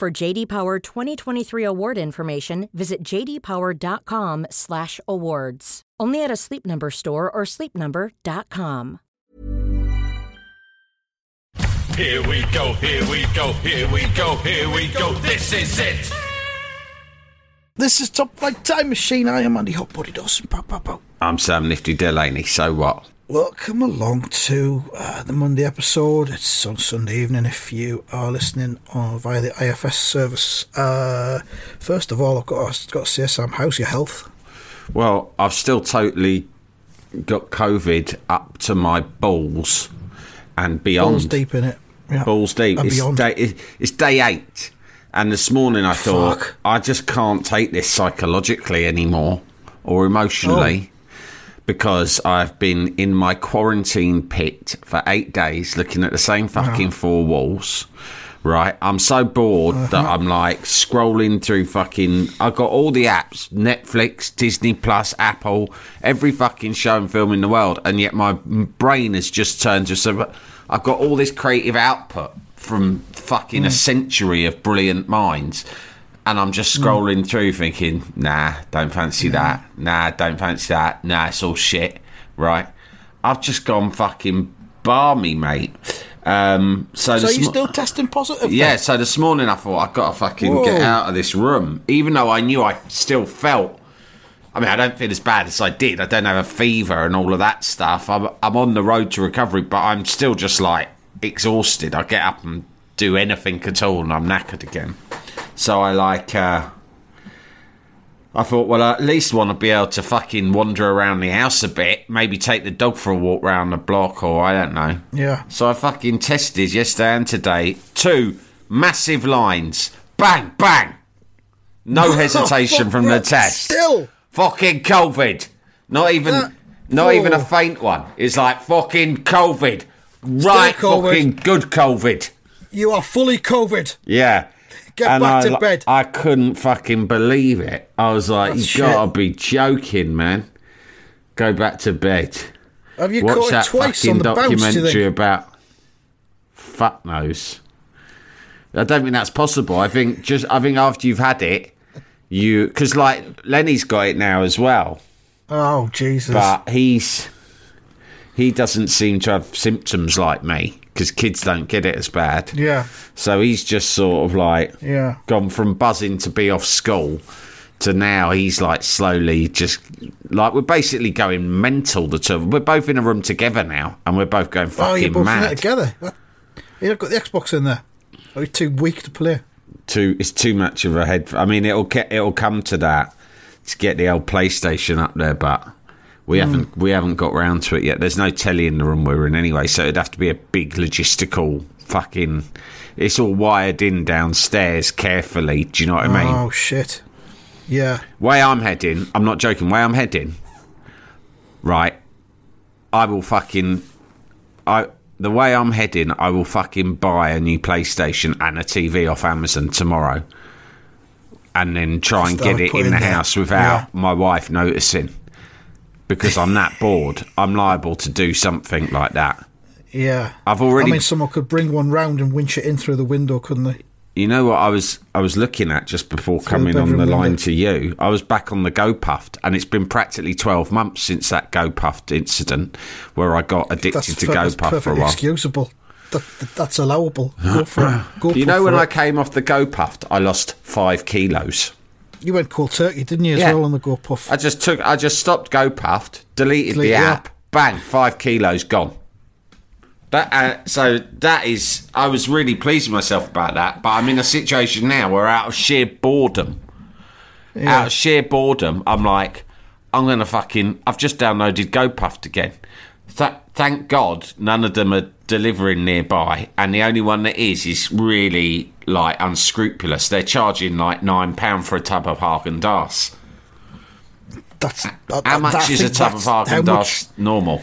For JD Power 2023 award information, visit jdpower.com/awards. Only at a Sleep Number store or sleepnumber.com. Here we go, here we go, here we go, here we go. This is it. This is Top Flight Time Machine. I am Andy Hot Body Dawson. Pow, pow, pow. I'm Sam Nifty Delaney. So what? Welcome along to uh, the Monday episode. It's on Sunday evening if you are listening on via the IFS service. Uh, first of all, I've got, I've got to say, Sam, how's your health? Well, I've still totally got COVID up to my balls and beyond. Balls deep in it. Yeah. Balls deep. And It's beyond. day, it's day eight. And this morning I thought, Fuck. I just can't take this psychologically anymore or emotionally because I've been in my quarantine pit for eight days looking at the same fucking four walls. Right, I'm so bored that uh-huh. I'm like scrolling through fucking. I've got all the apps Netflix, Disney Plus, Apple, every fucking show and film in the world, and yet my brain has just turned to so. I've got all this creative output from fucking a mm. century of brilliant minds, and I'm just scrolling through thinking, nah, don't fancy that. Nah, don't fancy that. Nah, it's all shit. Right? I've just gone fucking barmy, mate. Um, so So you mo- still testing positive? yeah, then? so this morning I thought I've got to fucking Whoa. get out of this room, even though I knew I still felt. I mean, I don't feel as bad as I did. I don't have a fever and all of that stuff. I'm, I'm on the road to recovery, but I'm still just like exhausted. I get up and do anything at all, and I'm knackered again. So I like. Uh, I thought, well, I at least want to be able to fucking wander around the house a bit, maybe take the dog for a walk round the block, or I don't know. Yeah. So I fucking tested yesterday and today. Two massive lines. Bang, bang. No hesitation from the test. Still. Fucking COVID. Not even That- not even a oh. faint one. It's like fucking COVID. Right COVID. fucking good COVID. You are fully COVID. Yeah. Get And back I, to bed. I couldn't fucking believe it. I was like, That's you gotta shit. be joking, man. Go back to bed. Have you Watch caught it that twice fucking on the bounce, documentary about fuck knows. I don't think that's possible. I think just I think after you've had it, you because like Lenny's got it now as well, Oh, Jesus. but he's he doesn't seem to have symptoms like me because kids don't get it as bad. yeah. So he's just sort of like Yeah. gone from buzzing to be off school to now he's like slowly just like we're basically going mental the two of. We're both in a room together now and we're both going Oh, you're fucking both mad. together. You've got the Xbox in there. Are you too weak to play? Too it's too much of a head I mean it'll get it'll come to that to get the old PlayStation up there but we Hmm. haven't we haven't got round to it yet. There's no telly in the room we're in anyway, so it'd have to be a big logistical fucking it's all wired in downstairs carefully. Do you know what I mean? Oh, shit. Yeah. way I'm heading, I'm not joking, way I'm heading, right, I will fucking, I, the way I'm heading, I will fucking buy a new PlayStation and a TV off Amazon tomorrow. And then try and Start get it in the house without yeah. my wife noticing. Because I'm that bored. I'm liable to do something like that. Yeah. I've already I mean, someone could bring one round and winch it in through the window, couldn't they? You know what I was I was looking at just before Through coming the on the bedroom line window. to you. I was back on the Go GoPuffed, and it's been practically twelve months since that Go GoPuffed incident where I got addicted That's, to per- that's GoPuff for a while. excusable. That, that- that's allowable. Go for it. Go You know when. I came off the Go GoPuffed, I lost five kilos. You went cold turkey, didn't you, as Yeah. well, on the Go Puff? I just took, I just stopped GoPuffed, deleted Delete the app, app. bang, five kilos gone. That uh, so that is, I was really pleased with myself about that. But I'm in a situation now where, out of sheer boredom, out of sheer boredom, I'm like, I'm gonna fucking, I've just downloaded GoPuffed again. Th- thank God, none of them are delivering nearby, and the only one that is is really like unscrupulous. They're charging like nine pound for a tub of Haagen Dazs. That's How much is a tub of Haagen Dazs normal?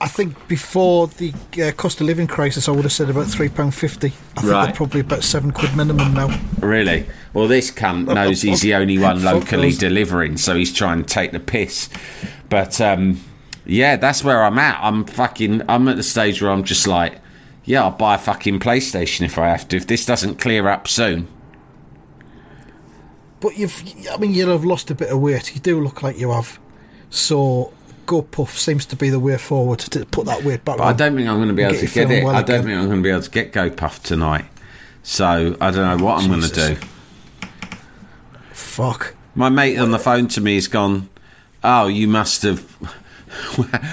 I think before the uh, cost of living crisis, I would have said about three pound fifty. I think Right. they're probably about seven quid minimum now. Really? Well, this cunt knows he's the only one locally delivering, so he's trying to take the piss. But um, yeah, that's where I'm at. I'm fucking. I'm at the stage where I'm just like, yeah, I'll buy a fucking PlayStation if I have to. If this doesn't clear up soon, But you've, I mean, you'll have lost a bit of weight. You do look like you have. So, go puff seems to be the way forward to put that weight back but I don't think I'm going to be able Get to get it. well I don't again. think I'm going to be able to get GoPuff tonight. So I don't know what I'm going to do. Fuck. My mate on the phone to me has gone, Oh, you must have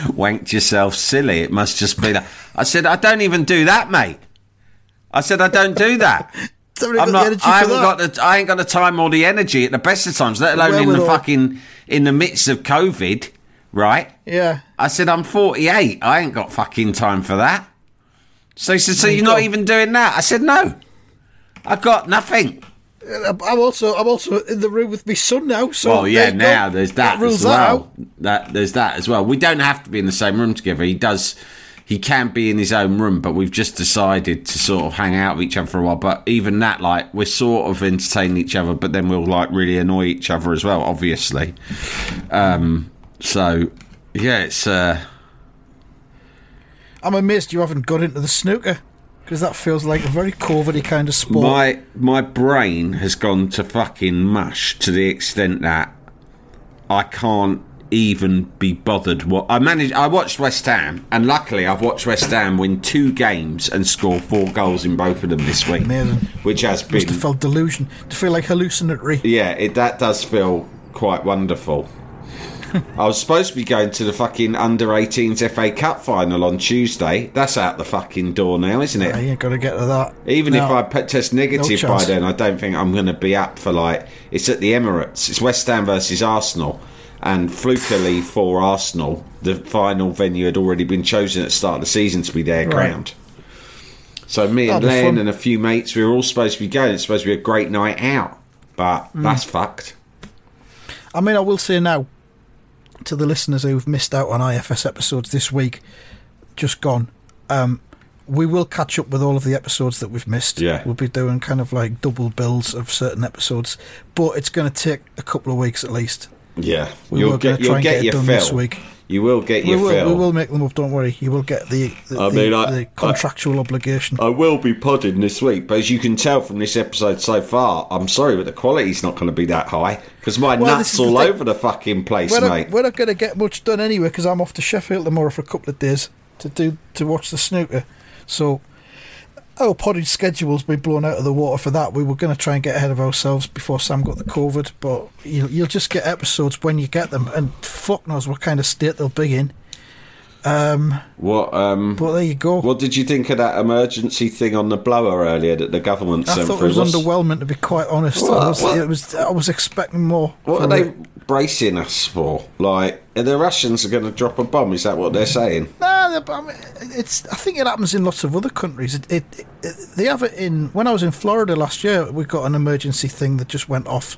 wanked yourself silly. It must just be that. I said, I don't even do that, mate. I said, I don't do that. I'm not, I haven't that. got the I ain't got the time or the energy at the best of times, let alone in the fucking in the midst of COVID, right? Yeah. I said I'm 48. I ain't got fucking time for that. So he said, so you you're not even doing that? I said no. I got nothing. I'm also I'm also in the room with my son now. So Well, yeah, you go. now there's that, rules as that well. out. That there's that as well. We don't have to be in the same room together. He does. He can be in his own room, but we've just decided to sort of hang out with each other for a while. But even that, like, we're sort of entertaining each other, but then we'll like really annoy each other as well, obviously. Um, so yeah, it's uh, I'm amazed you haven't got into the snooker because that feels like a very COVIDy kind of sport. my my brain has gone to fucking mush to the extent that I can't even be bothered. What I managed, I watched West Ham, and luckily I've watched West Ham win two games and score four goals in both of them this week, Amazing. which has Must been have felt delusion. To feel like hallucinatory. yeah, it, that does feel quite wonderful. I was supposed to be going to the fucking under 18s FA Cup final on Tuesday. That's out the fucking door now, isn't it? I ain't got to get to that. Even if I test negative No by then, I don't think I'm going to be up for like. It's at the Emirates. It's West Ham versus Arsenal, and flukily for Arsenal, the final venue had already been chosen at the start of the season to be their Right. ground. So me and Len and a few mates, we were all supposed to be going. It's supposed to be a great night out, but Hmm. that's fucked. I mean, I will say now to the listeners who've missed out on IFS episodes this week, just gone. Um, we will catch up with all of the episodes that we've missed. Yeah. we'll be doing kind of like double bills of certain episodes, but it's going to take a couple of weeks at least. Yeah, We you'll were get gonna you'll try and get, get it done fill. this week. You will get We your will, fill. we will make them up. Don't worry. You will get the the, I the, mean, I- the I- contractual obligation. I will be podding this week, but as you can tell from this episode so far, I'm sorry, but the quality's not going to be that high because my Well, nuts is the all over the fucking place, we're mate. not, we're not going to get much done anyway because I'm off to Sheffield tomorrow for a couple of days to do to watch the snooker. So Oh, our potting schedule's been blown out of the water for that. We were going to try and get ahead of ourselves before Sam got the COVID, but you'll, you'll just get episodes when you get them, and fuck knows what kind of state they'll be in. What um, But there you go. what did you think of that emergency thing on the blower earlier that the government I sent thought it was What's- underwhelming, to be quite honest. What- I was, what- it was, I was expecting more. What are they it. bracing us for? Like, the Russians are going to drop a bomb? Is that what they're saying? But I mean, it's. I think it happens in lots of other countries. It, it, it, they have it in. When I was in Florida last year, we got an emergency thing that just went off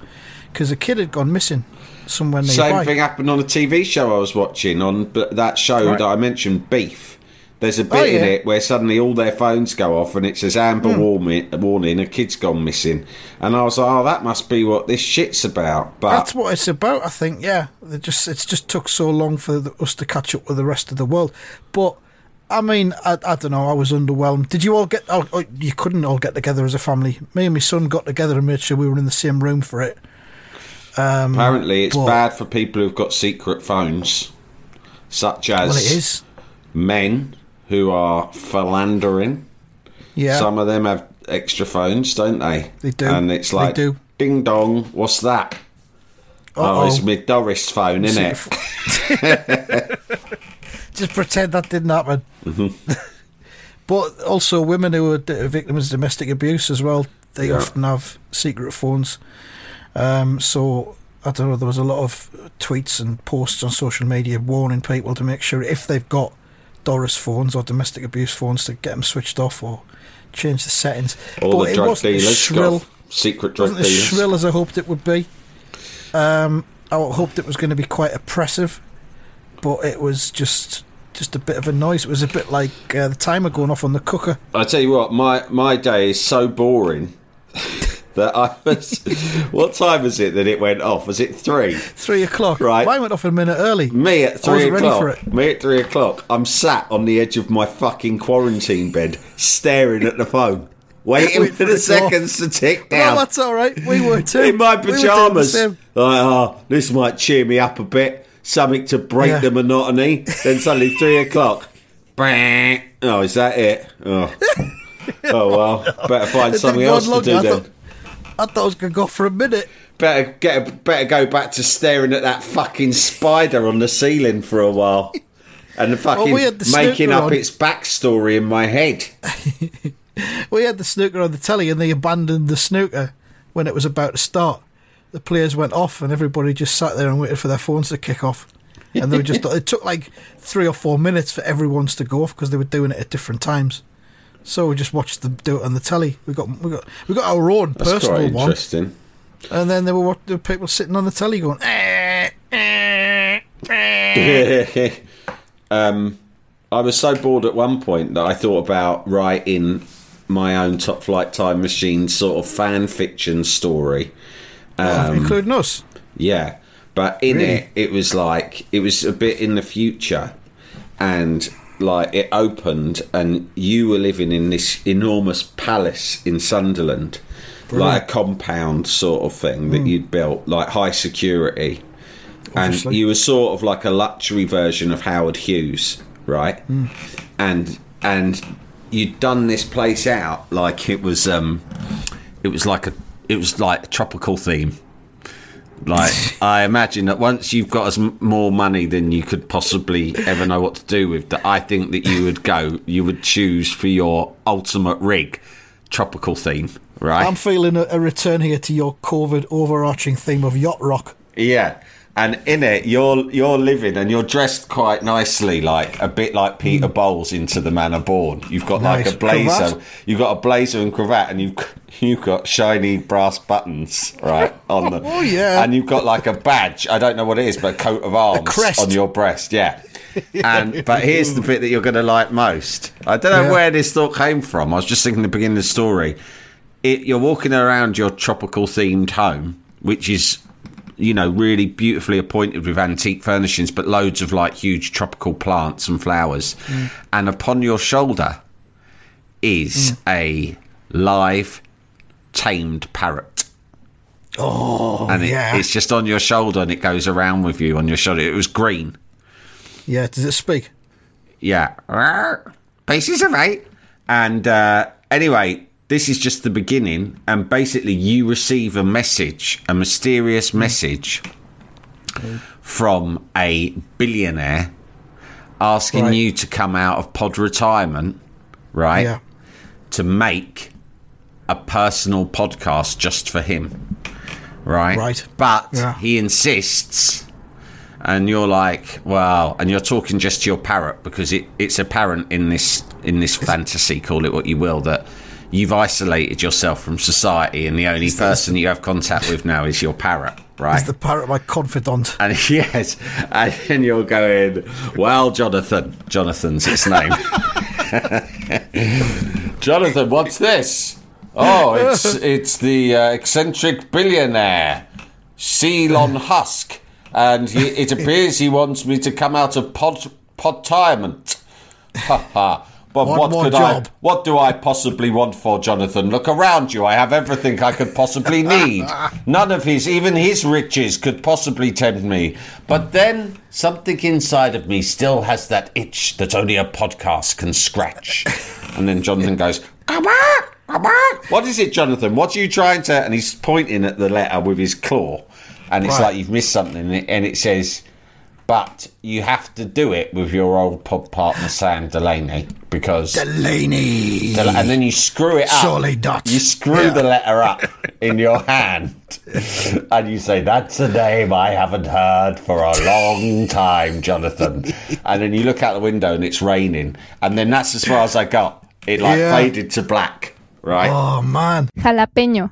because a kid had gone missing somewhere nearby. Same thing happened on a TV show I was watching on that show Right. that I mentioned, Beef. There's a bit Oh, in yeah. Hmm. it where suddenly all their phones go off and it says amber warning, warning, a kid's gone missing. And I was like, oh, that must be what this shit's about. But That's what it's about. I think. Yeah, it just it's just took so long for the, us to catch up with the rest of the world. But I mean, I, I don't know. I was underwhelmed. Did you all get? Oh, oh, you couldn't all get together as a family. Me and my son got together and made sure we were in the same room for it. Apparently it's bad for people who've got secret phones, such as Well, it is. men who are philandering. Yeah. Some of them have extra phones, don't they? They do. And it's like, ding dong, what's that? Oh, Uh-oh. it's my Doris phone, isn't it? Just pretend that didn't happen. Mm-hmm. but also, women who are d- victims of domestic abuse as well, they Yeah. often have secret phones. Um, so I don't know. There was a lot of tweets and posts on social media warning people to make sure if they've got Doris phones or domestic abuse phones to get them switched off or change the settings. All but the it drug wasn't as dealers shrill, got secret drug wasn't as shrill as I hoped it would be. Um, I hoped it was going to be quite oppressive, but it was just just a bit of a noise. It was a bit like uh, the timer going off on the cooker. I tell you what, my my day is so boring that I was. what time was it that it went off? Was it three? Three o'clock. Right. Mine went off a minute early. Me at I three o'clock. for it. Me at three o'clock. I'm sat on the edge of my fucking quarantine bed, staring at the phone, waiting Wait for for the go off. seconds to tick No, down. that's all right. We were too. in my We were doing the pajamas. same. like, oh, this might cheer me up a bit. Something to break Yeah. the monotony. then suddenly three o'clock. Bang. Oh, is that it? Oh, oh well. Better find something else to do then. I thought I was going to go for a minute. Better get. A, better go back to staring at that fucking spider on the ceiling for a while. And fucking we the making up on. its backstory in my head. We had the snooker on the telly and they abandoned the snooker when it was about to start. The players went off and everybody just sat there and waited for their phones to kick off. And they were just, it took like three or four minutes for everyone's to go off because they were doing it at different times. So we just watched them do it on the telly. We got we got we got our own That's quite personal one, interesting. and then there were what- there were people sitting on the telly going, eh, eh, eh. um, I was so bored at one point that I thought about writing my own Top Flight Time Machine sort of fan fiction story. Um, including us. Yeah, but in Really? it, it was like it was a bit in the future, and like it opened, and you were living in this enormous palace in Sunderland, like a compound sort of thing that you'd built, like high security, Obviously. and you were sort of like a luxury version of Howard Hughes, right? Hmm. And and you'd done this place out like it was um, it was like a it was like a tropical theme. Like I imagine that once you've got as more money than you could possibly ever know what to do with, that I think that you would go, you would choose for your ultimate rig, tropical theme, right? I'm feeling a, a return here to your COVID overarching theme of yacht rock. Yeah. And in it, you're you're living and you're dressed quite nicely, like a bit like Peter hmm. Bowles in To the Manor Born. You've got like a blazer, Cravat? you've got a blazer and cravat, and you've you've got shiny brass buttons, right on the. Oh, yeah. And you've got like a badge. I don't know what it is, but a coat of arms on your breast. Yeah. And but here's the bit that you're going to like most. I don't know Yeah. where this thought came from. I was just thinking at the beginning of the story. It, you're walking around your tropical themed home, which is you know, really beautifully appointed with antique furnishings, but loads of like huge tropical plants and flowers. Mm. And upon your shoulder is a live tamed parrot. Oh, and it, yeah. it's just on your shoulder and it goes around with you on your shoulder. It was green. yeah, does it speak? Yeah. Pieces of eight. And uh, anyway, this is just the beginning. And basically, you receive a message, a mysterious message from a billionaire asking Right. you to come out of pod retirement, right? Yeah. To make a personal podcast just for him, right? Right. But Yeah. he insists and you're like, well, and you're talking just to your parrot because it, it's apparent in this in this fantasy, call it what you will, that you've isolated yourself from society, and the only the- person you have contact with now is your parrot, right? Is the parrot my confidant? and yes, and then you're going, well, Jonathan, Jonathan's its name. Jonathan, what's this? Oh, it's it's the uh, eccentric billionaire, Ceylon Husk, and he, it appears he wants me to come out of pod podtirement. Ha ha. But One what could job. I? What do I possibly want for Jonathan? Look around you. I have everything I could possibly need. None of his, even his riches, could possibly tempt me. But then something inside of me still has that itch that only a podcast can scratch. And then Jonathan goes, "Come on, come on." What is it, Jonathan? What are you trying to? And he's pointing at the letter with his claw, and it's Right. like you've missed something, and it says but you have to do it with your old pod partner Sam Delaney because Delaney. and then you screw it up. Surely not. You screw Yeah. the letter up in your hand, and you say, "That's a name I haven't heard for a long time, Jonathan." And then you look out the window and it's raining, and then that's as far as I got. It like Yeah. faded to black, right? Oh man. Jalapeño.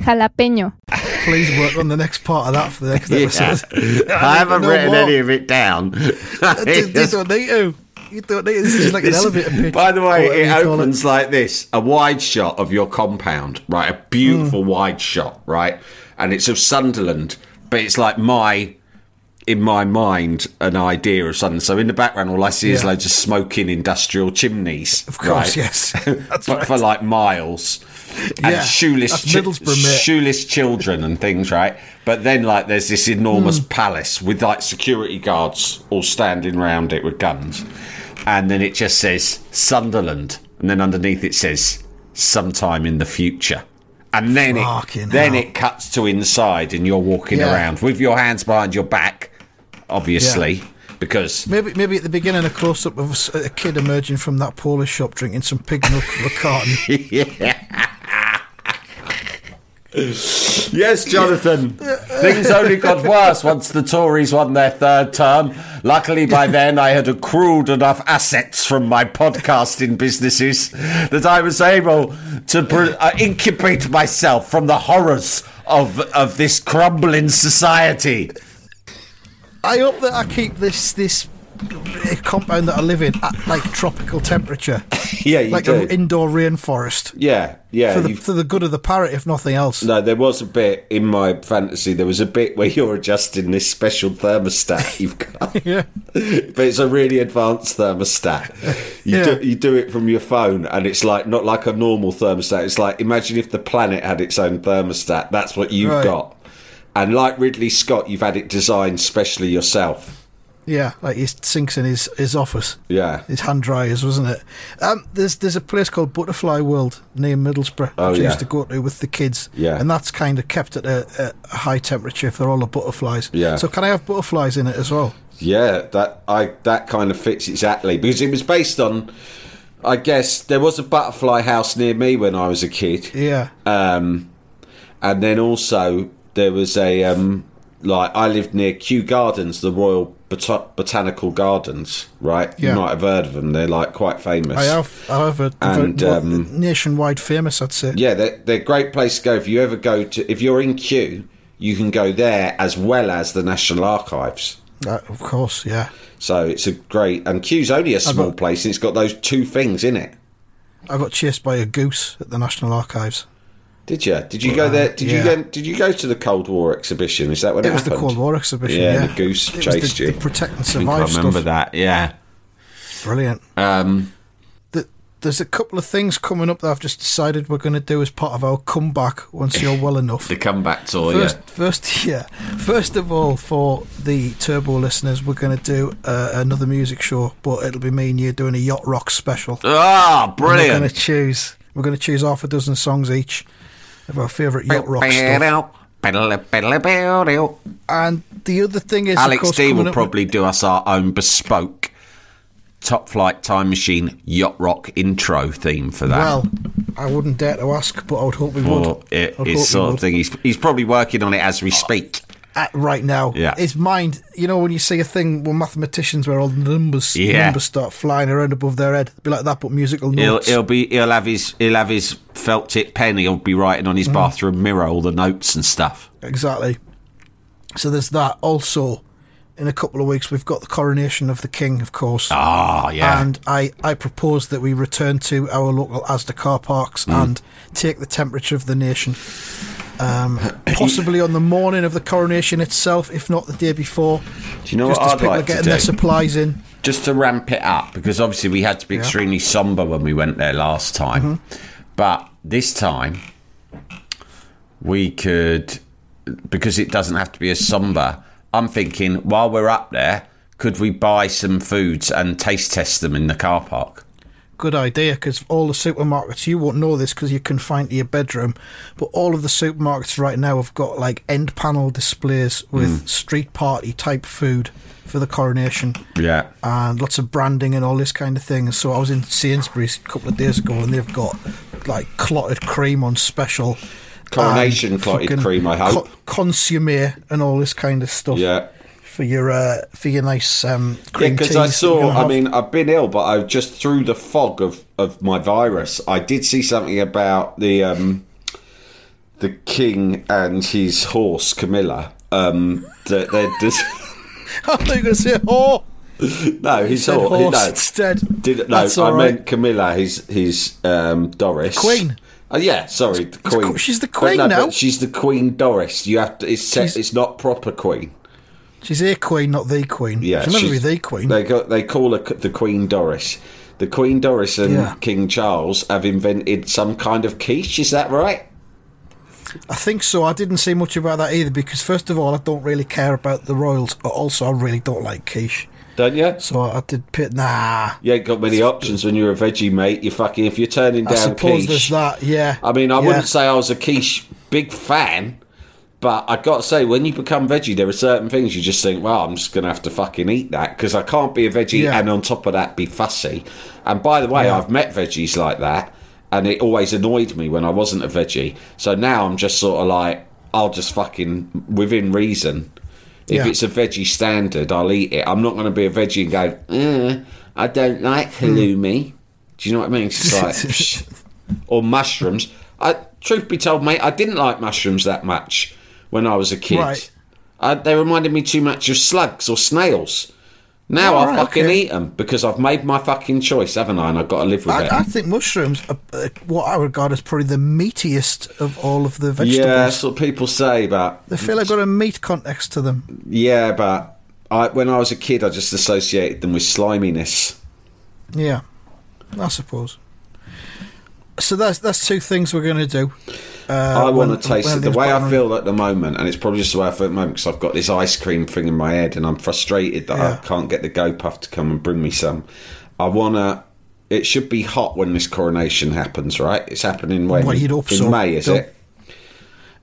Jalapeño. Please work on the next part of that for the next episode. Yeah. I haven't written what. any of it down. Uh, you, you don't need to. You don't need to. This is like an elevator pitch. By the way, or whatever it opens like this: a wide shot of your compound, right? A beautiful hmm. wide shot, right? And it's of Sunderland, but it's like my, in my mind, an idea of Sunderland. So in the background, all I see is loads of smoking industrial chimneys. Of course, right? yes. That's but right. for like miles. And Yeah, shoeless, shoeless children and things, right? But then, like, there's this enormous Hmm. palace with like security guards all standing around it with guns, and then it just says Sunderland, and then underneath it says sometime in the future, and then Fucking it then hell. it cuts to inside, and you're walking Yeah. around with your hands behind your back, obviously, because Maybe, maybe at the beginning, a close up of a kid emerging from that Polish shop drinking some pig milk from a carton. Yes, Jonathan. Things only got worse once the Tories won their third term. Luckily, by then, I had accrued enough assets from my podcasting businesses that I was able to pr- uh, incubate myself from the horrors of of this crumbling society. I hope that I keep this this compound that I live in at like tropical temperature, Yeah, you like an indoor rainforest, yeah, yeah. for the for the good of the parrot, if nothing else. No, there was a bit in my fantasy. There was a bit where you're adjusting this special thermostat you've got. Yeah. but it's a really advanced thermostat. You Yeah. do you do it from your phone, and it's like not like a normal thermostat. It's like imagine if the planet had its own thermostat. That's what you've Right. got. And like Ridley Scott, you've had it designed specially yourself. Yeah, like he sinks in his, his office. Yeah. His hand dryers, wasn't it? Um, there's there's a place called Butterfly World near Middlesbrough, Oh, which I used to go to with the kids. Yeah. and that's kind of kept at a, a high temperature if they're all the butterflies. Yeah. So can I have butterflies in it as well? Yeah, that I that kind of fits exactly because it was based on. I guess there was a butterfly house near me when I was a kid. Yeah. Um, and then also there was a um, like I lived near Kew Gardens, the Royal Bot- Botanical Gardens, right? Yeah. You might have heard of them. They're like quite famous. I have. I have a, And, um, nationwide famous. I'd say. Yeah, they're, they're a great place to go if you ever go to. If you're in Kew, you can go there as well as the National Archives. Uh, of course. Yeah. So it's a great and Kew's only a small got- place and it's got those two things in it. I got chased by a goose at the National Archives. Did you? Did you go there? Did you go? Did you go to the Cold War exhibition? Is that when it, It was the? Cold War exhibition. Yeah, Yeah, the goose It was chased the, you. The protect and I think survive I remember stuff. that. Yeah. Brilliant. Um, The, there's a couple of things coming up that I've just decided we're going to do as part of our comeback once you're well enough. the comeback tour. First, yeah. first, yeah. First of all, for the Turbo listeners, we're going to do uh, another music show, but it'll be me and you doing a yacht rock special. Ah, And We're going brilliant. to choose. We're going to choose half a dozen songs each of our favourite yacht rock stuff. And the other thing is, Alex course, D will up with- probably do us our own bespoke Top Flight Time Machine Yacht Rock intro theme for that. Well, I wouldn't dare to ask, but I would hope we would. it, it's sort would. of thing. He's, he's probably working on it as we speak. At right now. Yeah. His mind, you know, when you see a thing with mathematicians where all the numbers Yeah. numbers start flying around above their head, be like that, but musical He'll, notes. he'll be he'll have his he'll have his felt tip pen. He'll be writing on his Mm. bathroom mirror all the notes and stuff. Exactly. So there's that. Also, in a couple of weeks, we've got the coronation of the king, of course. Ah, yeah. And I, I propose that we return to our local Asda car parks Mm. and take the temperature of the nation. Um, possibly on the morning of the coronation itself, if not the day before. Do you know just what as I'd people like are to getting do? their supplies in. just to ramp it up because obviously we had to be Yeah. extremely somber when we went there last time Mm-hmm. but this time we could because it doesn't have to be as somber i'm thinking while we're up there could we buy some foods and taste test them in the car park Good idea, because all the supermarkets, you won't know this because you're confined to your bedroom, but all of the supermarkets right now have got like end panel displays with hmm. street party type food for the coronation. yeah and lots of branding and all this kind of thing. So I was in Sainsbury's a couple of days ago, and they've got like clotted cream on special, um, Coronation clotted cream, I hope. co- consommé and all this kind of stuff. yeah for your uh, for your nice um, Yeah, cream because teas I saw. I mean, I've been ill, but I just through the fog of, of my virus, I did see something about the um, the king and his horse Camilla. Um, that they're just I thought you were going to say, "Oh, no, his said horse. horse no, instead." did, no That's I right. meant Camilla. His his um, Doris Queen. Oh yeah, sorry, the queen. she's the But queen no, now. But she's the queen Doris. You have to. It's She's- it's not proper queen. She's a queen, not the queen. Yeah, she'll never be the queen. They got they call her the Queen Doris. The Queen Doris and Yeah. King Charles have invented some kind of quiche. Is that right? I think so. I didn't see much about that either because, first of all, I don't really care about the royals, but also I really don't like quiche. Don't you? So I did pit. Nah, You ain't got many options when you're a veggie, mate. You fucking if you're turning I down suppose quiche. there's that. Yeah. I mean, I Yeah. wouldn't say I was a quiche big fan, but I got to say, when you become veggie, there are certain things you just think, well, I'm just going to have to fucking eat that because I can't be a veggie Yeah. and on top of that be fussy. And by the way, Yeah. I've met veggies like that, and it always annoyed me when I wasn't a veggie. So now I'm just sort of like, I'll just fucking within reason. If Yeah. it's a veggie standard, I'll eat it. I'm not going to be a veggie and go, "Uh, I don't like Hmm. halloumi. Do you know what I mean? It's like, or mushrooms. I, truth be told, mate, I didn't like mushrooms that much when I was a kid. Right. I, they reminded me too much of slugs or snails. Now I fucking okay. eat them because I've made my fucking choice, haven't I? And I've got to live with it. I, I think mushrooms are uh, what I regard as probably the meatiest of all of the vegetables. yeah, that's what people say, but They feel like got a meat context to them. yeah, but I, when I was a kid, I just associated them with sliminess. Yeah, I suppose. So that's that's two things we're going to do. Uh, I want when- to taste it. The way I feel at the moment, and it's probably just the way I feel at the moment because I've got this ice cream thing in my head, and I'm frustrated that I can't get the Go Puff to come and bring me some. I want to. It should be hot when this coronation happens, right? It's happening when Well, in so. May, is it?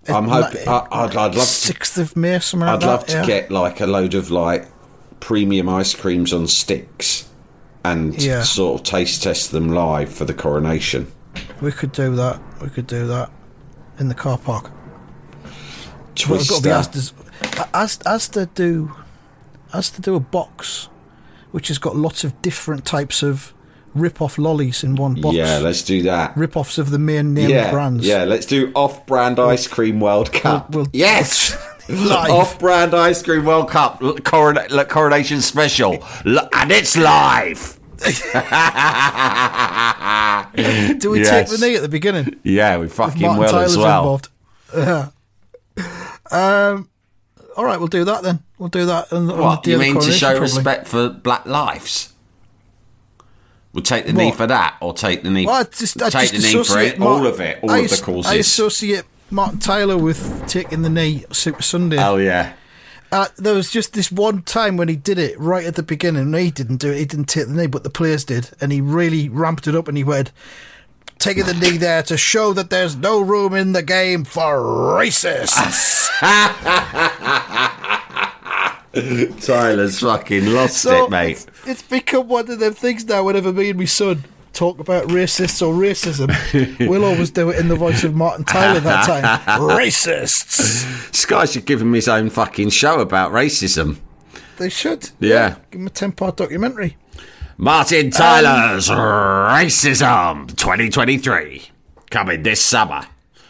I'm hoping. I, I'd, I'd love to. Sixth of May, like I'd love that. to yeah. get like a load of like premium ice creams on sticks, and Yeah. sort of taste test them live for the coronation. We could do that. We could do that in the car park. Well, Twister. got to be as to do as to do a box, which has got lots of different types of rip-off lollies in one box. yeah, let's do that. rip-offs of the main named yeah, brands. Yeah, let's do off-brand ice cream World Cup. we'll- yes, Live. off-brand ice cream World Cup l- coronation special, and it's live. Do we Yes. take the knee at the beginning? Yeah, we fucking Martin will Tyler's as well. involved. Yeah. um. All right, we'll do that then. We'll do that. On, on What you mean to show probably. respect for black lives? We'll take the knee for that, or take the knee. Well, I just, I take the knee for it, Mark- all of it, all I of the causes. I associate Martin Tyler with taking the knee Super Sunday. oh yeah, Uh, there was just this one time when he did it right at the beginning. No, he didn't do it. He didn't take the knee, but the players did, and he really ramped it up. And he went, taking the knee there to show that there's no room in the game for racists. Tyler's fucking lost So it, mate. It's, it's become one of them things now. Whenever me and my son talk about racists or racism, we'll always do it in the voice of Martin Tyler that time. Racists. Sky should give him his own fucking show about racism. They should. Yeah. Give him a ten-part documentary. Martin um, Tyler's Racism 2023 coming this summer.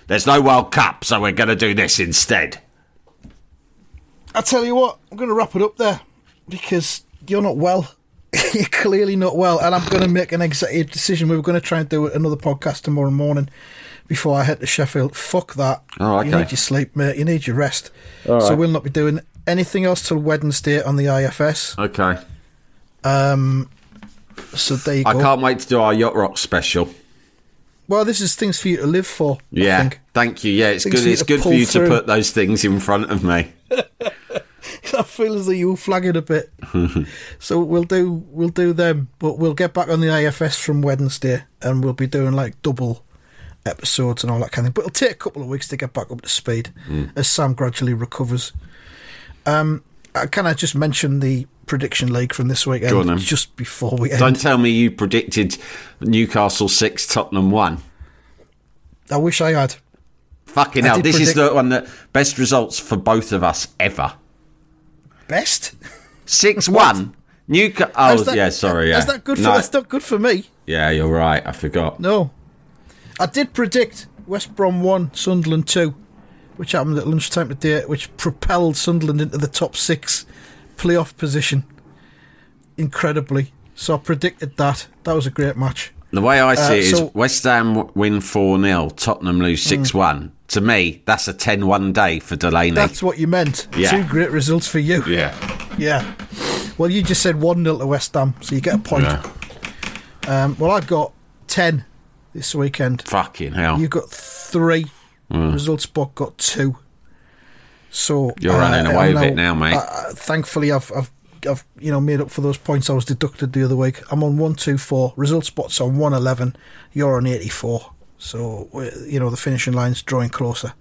There's no World Cup, so we're going to do this instead. I tell you what, I'm going to wrap it up there because you're not well. You're clearly not well, and I'm going to make an executive decision. We were going to try and do another podcast tomorrow morning before I head to Sheffield. Fuck that. Oh, You need your sleep, mate. You need your rest. So we'll not be doing anything else till Wednesday on the IFS. Okay. Um. So there you I go. can't wait to do our Yacht Rock special. Well, this is things for you to live for. I Yeah. think. Thank you. Yeah, it's Things good. for you It's to good for you to put those things in front of me. I feel as though you were flagging a bit. so we'll do we'll do them, but we'll get back on the IFS from Wednesday, and we'll be doing like double episodes and all that kind of thing. But it'll take a couple of weeks to get back up to speed as Sam gradually recovers. Um, can I just mention the prediction league from this weekend Go on, then. just before we end? Don't tell me you predicted Newcastle 6, Tottenham 1. I wish I had. Fucking I hell. This is the one that best results for both of us ever. Best. 6 1. Newcastle. Oh, that- yeah, sorry. Yeah. Is that good for? No. That's not good for me. Yeah, you're right. I forgot. No. I did predict West Brom 1, Sunderland 2, which happened at lunchtime today, which propelled Sunderland into the top six playoff position incredibly. So I predicted that. That was a great match. The way I see Uh, it is so- Mm. West Ham win 4 0, Tottenham lose 6 1. To me, that's a 10 1 day for Delaney. That's what you meant. Yeah. Two great results for you. yeah. Yeah. Well, you just said 1 0 to West Ham, so you get a point. Yeah. Um, well, I've got 10 this weekend. Fucking hell. You've got three. Results book got two. So Mm. You're uh, running away with it now, mate. uh, uh, thankfully, I've, I've, I've, you know, made up for those points I was deducted the other week. I'm on one, two, four. Result spots on one eleven. You're on eighty four. So you know the finishing line's drawing closer.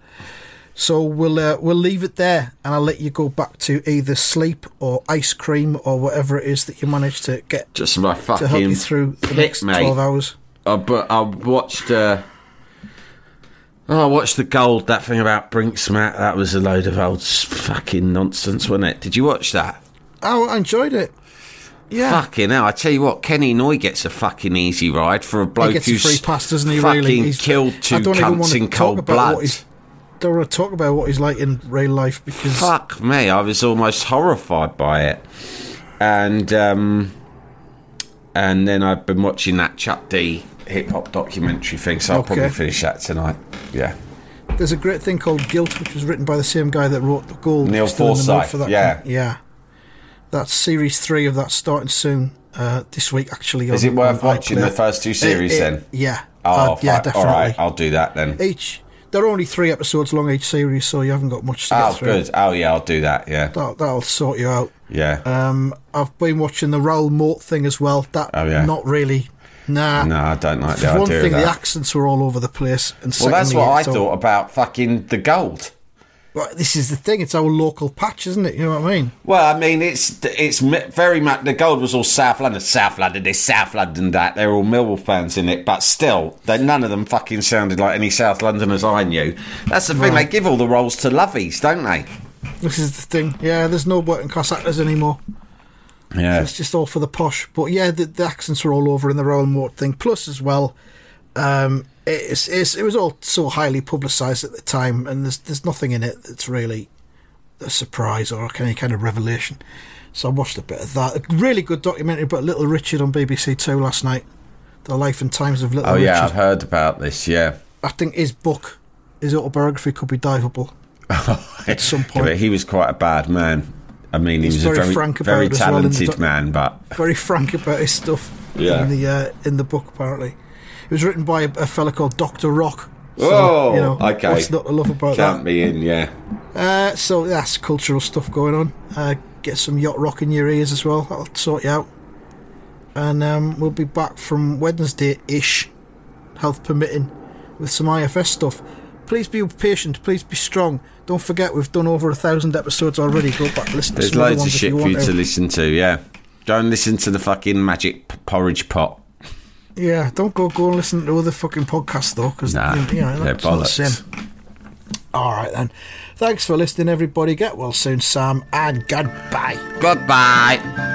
So we'll uh, we'll leave it there, and I'll let you go back to either sleep or ice cream or whatever it is that you managed to get Just my to help you through the next mate. twelve hours. Uh, but I watched. Uh, oh, I watched the gold. That thing about Brink's-Mat. That was a load of old fucking nonsense, wasn't it? Did you watch that? Oh, I enjoyed it. Yeah. Fucking hell! I tell you what, Kenny Noye gets a fucking easy ride for a bloke who's free pass, doesn't he? fucking really, He's- killed two I even want cunts in cold blood. Don't want to talk about what he's like in real life because Fuck me, I was almost horrified by it. And um, and then I've been watching that Chuck D hip hop documentary thing, so I'll Okay. probably finish that tonight. Yeah. there's a great thing called Guilt, which was written by the same guy that wrote the Gold. Neil Still in the mood Forsyth, yeah. That's series three of that starting soon uh, this week. Actually, Is on- it worth watching the first two series It- it- then? Yeah, Oh, Uh, yeah, definitely. All right, I'll do that then. Each they're only three episodes long each series, so you haven't got much to get Oh, through. good. Oh, yeah, I'll do that. Yeah, That'll, that'll sort you out. yeah. Um, I've been watching the Raoul Moat thing as well. That Oh, yeah. not really. Nah. no, I don't like the For one thing, the accents were all over the place, and well, that's what I thought about fucking the gold. Well, this is the thing; it's our local patch, isn't it? You know what I mean? Well, I mean, it's it's very much the gold was all South London, South London, this South London, that. They're all Millwall fans in it, but still, they, none of them fucking sounded like any South Londoners I knew. That's the thing; they give all the roles to lovies, don't they? This is the thing. Yeah, there's no working class actors anymore. Yeah. It's just all for the posh. But yeah, the, the accents are all over in the Raoul Moat thing. Plus, as well, um, it's, it's, it was all so highly publicised at the time, and there's there's nothing in it that's really a surprise or any kind of revelation. So I watched a bit of that. A really good documentary about Little Richard on BBC Two last night. The life and times of Little Richard. Oh yeah, I've heard about this. Yeah. I think his book, his autobiography, could be diveable at some point. but he was quite a bad man. I mean, he He's was a very very, frank about very as well talented doc- man, but very frank about his stuff Yeah. in the uh, in the book. Apparently, it was written by a, a fella called Doctor Rock. So, oh, you know, okay. What's not to love about Count me in, yeah. Uh, so that's cultural stuff going on. Uh, get some yacht rock in your ears as well. That'll sort you out. And um, we'll be back from Wednesday ish health permitting, with some IFS stuff. Please be patient. Please be strong. Don't forget, we've done over a thousand episodes already. Go back, listen to There's loads of ones if shit you for want you to listen to. Yeah, go and listen to the fucking magic porridge pot. Yeah, don't go go and listen to other fucking podcasts though, because Nah, you know they're that's not the same. All right then. Thanks for listening, everybody. Get well soon, Sam, and goodbye. Goodbye.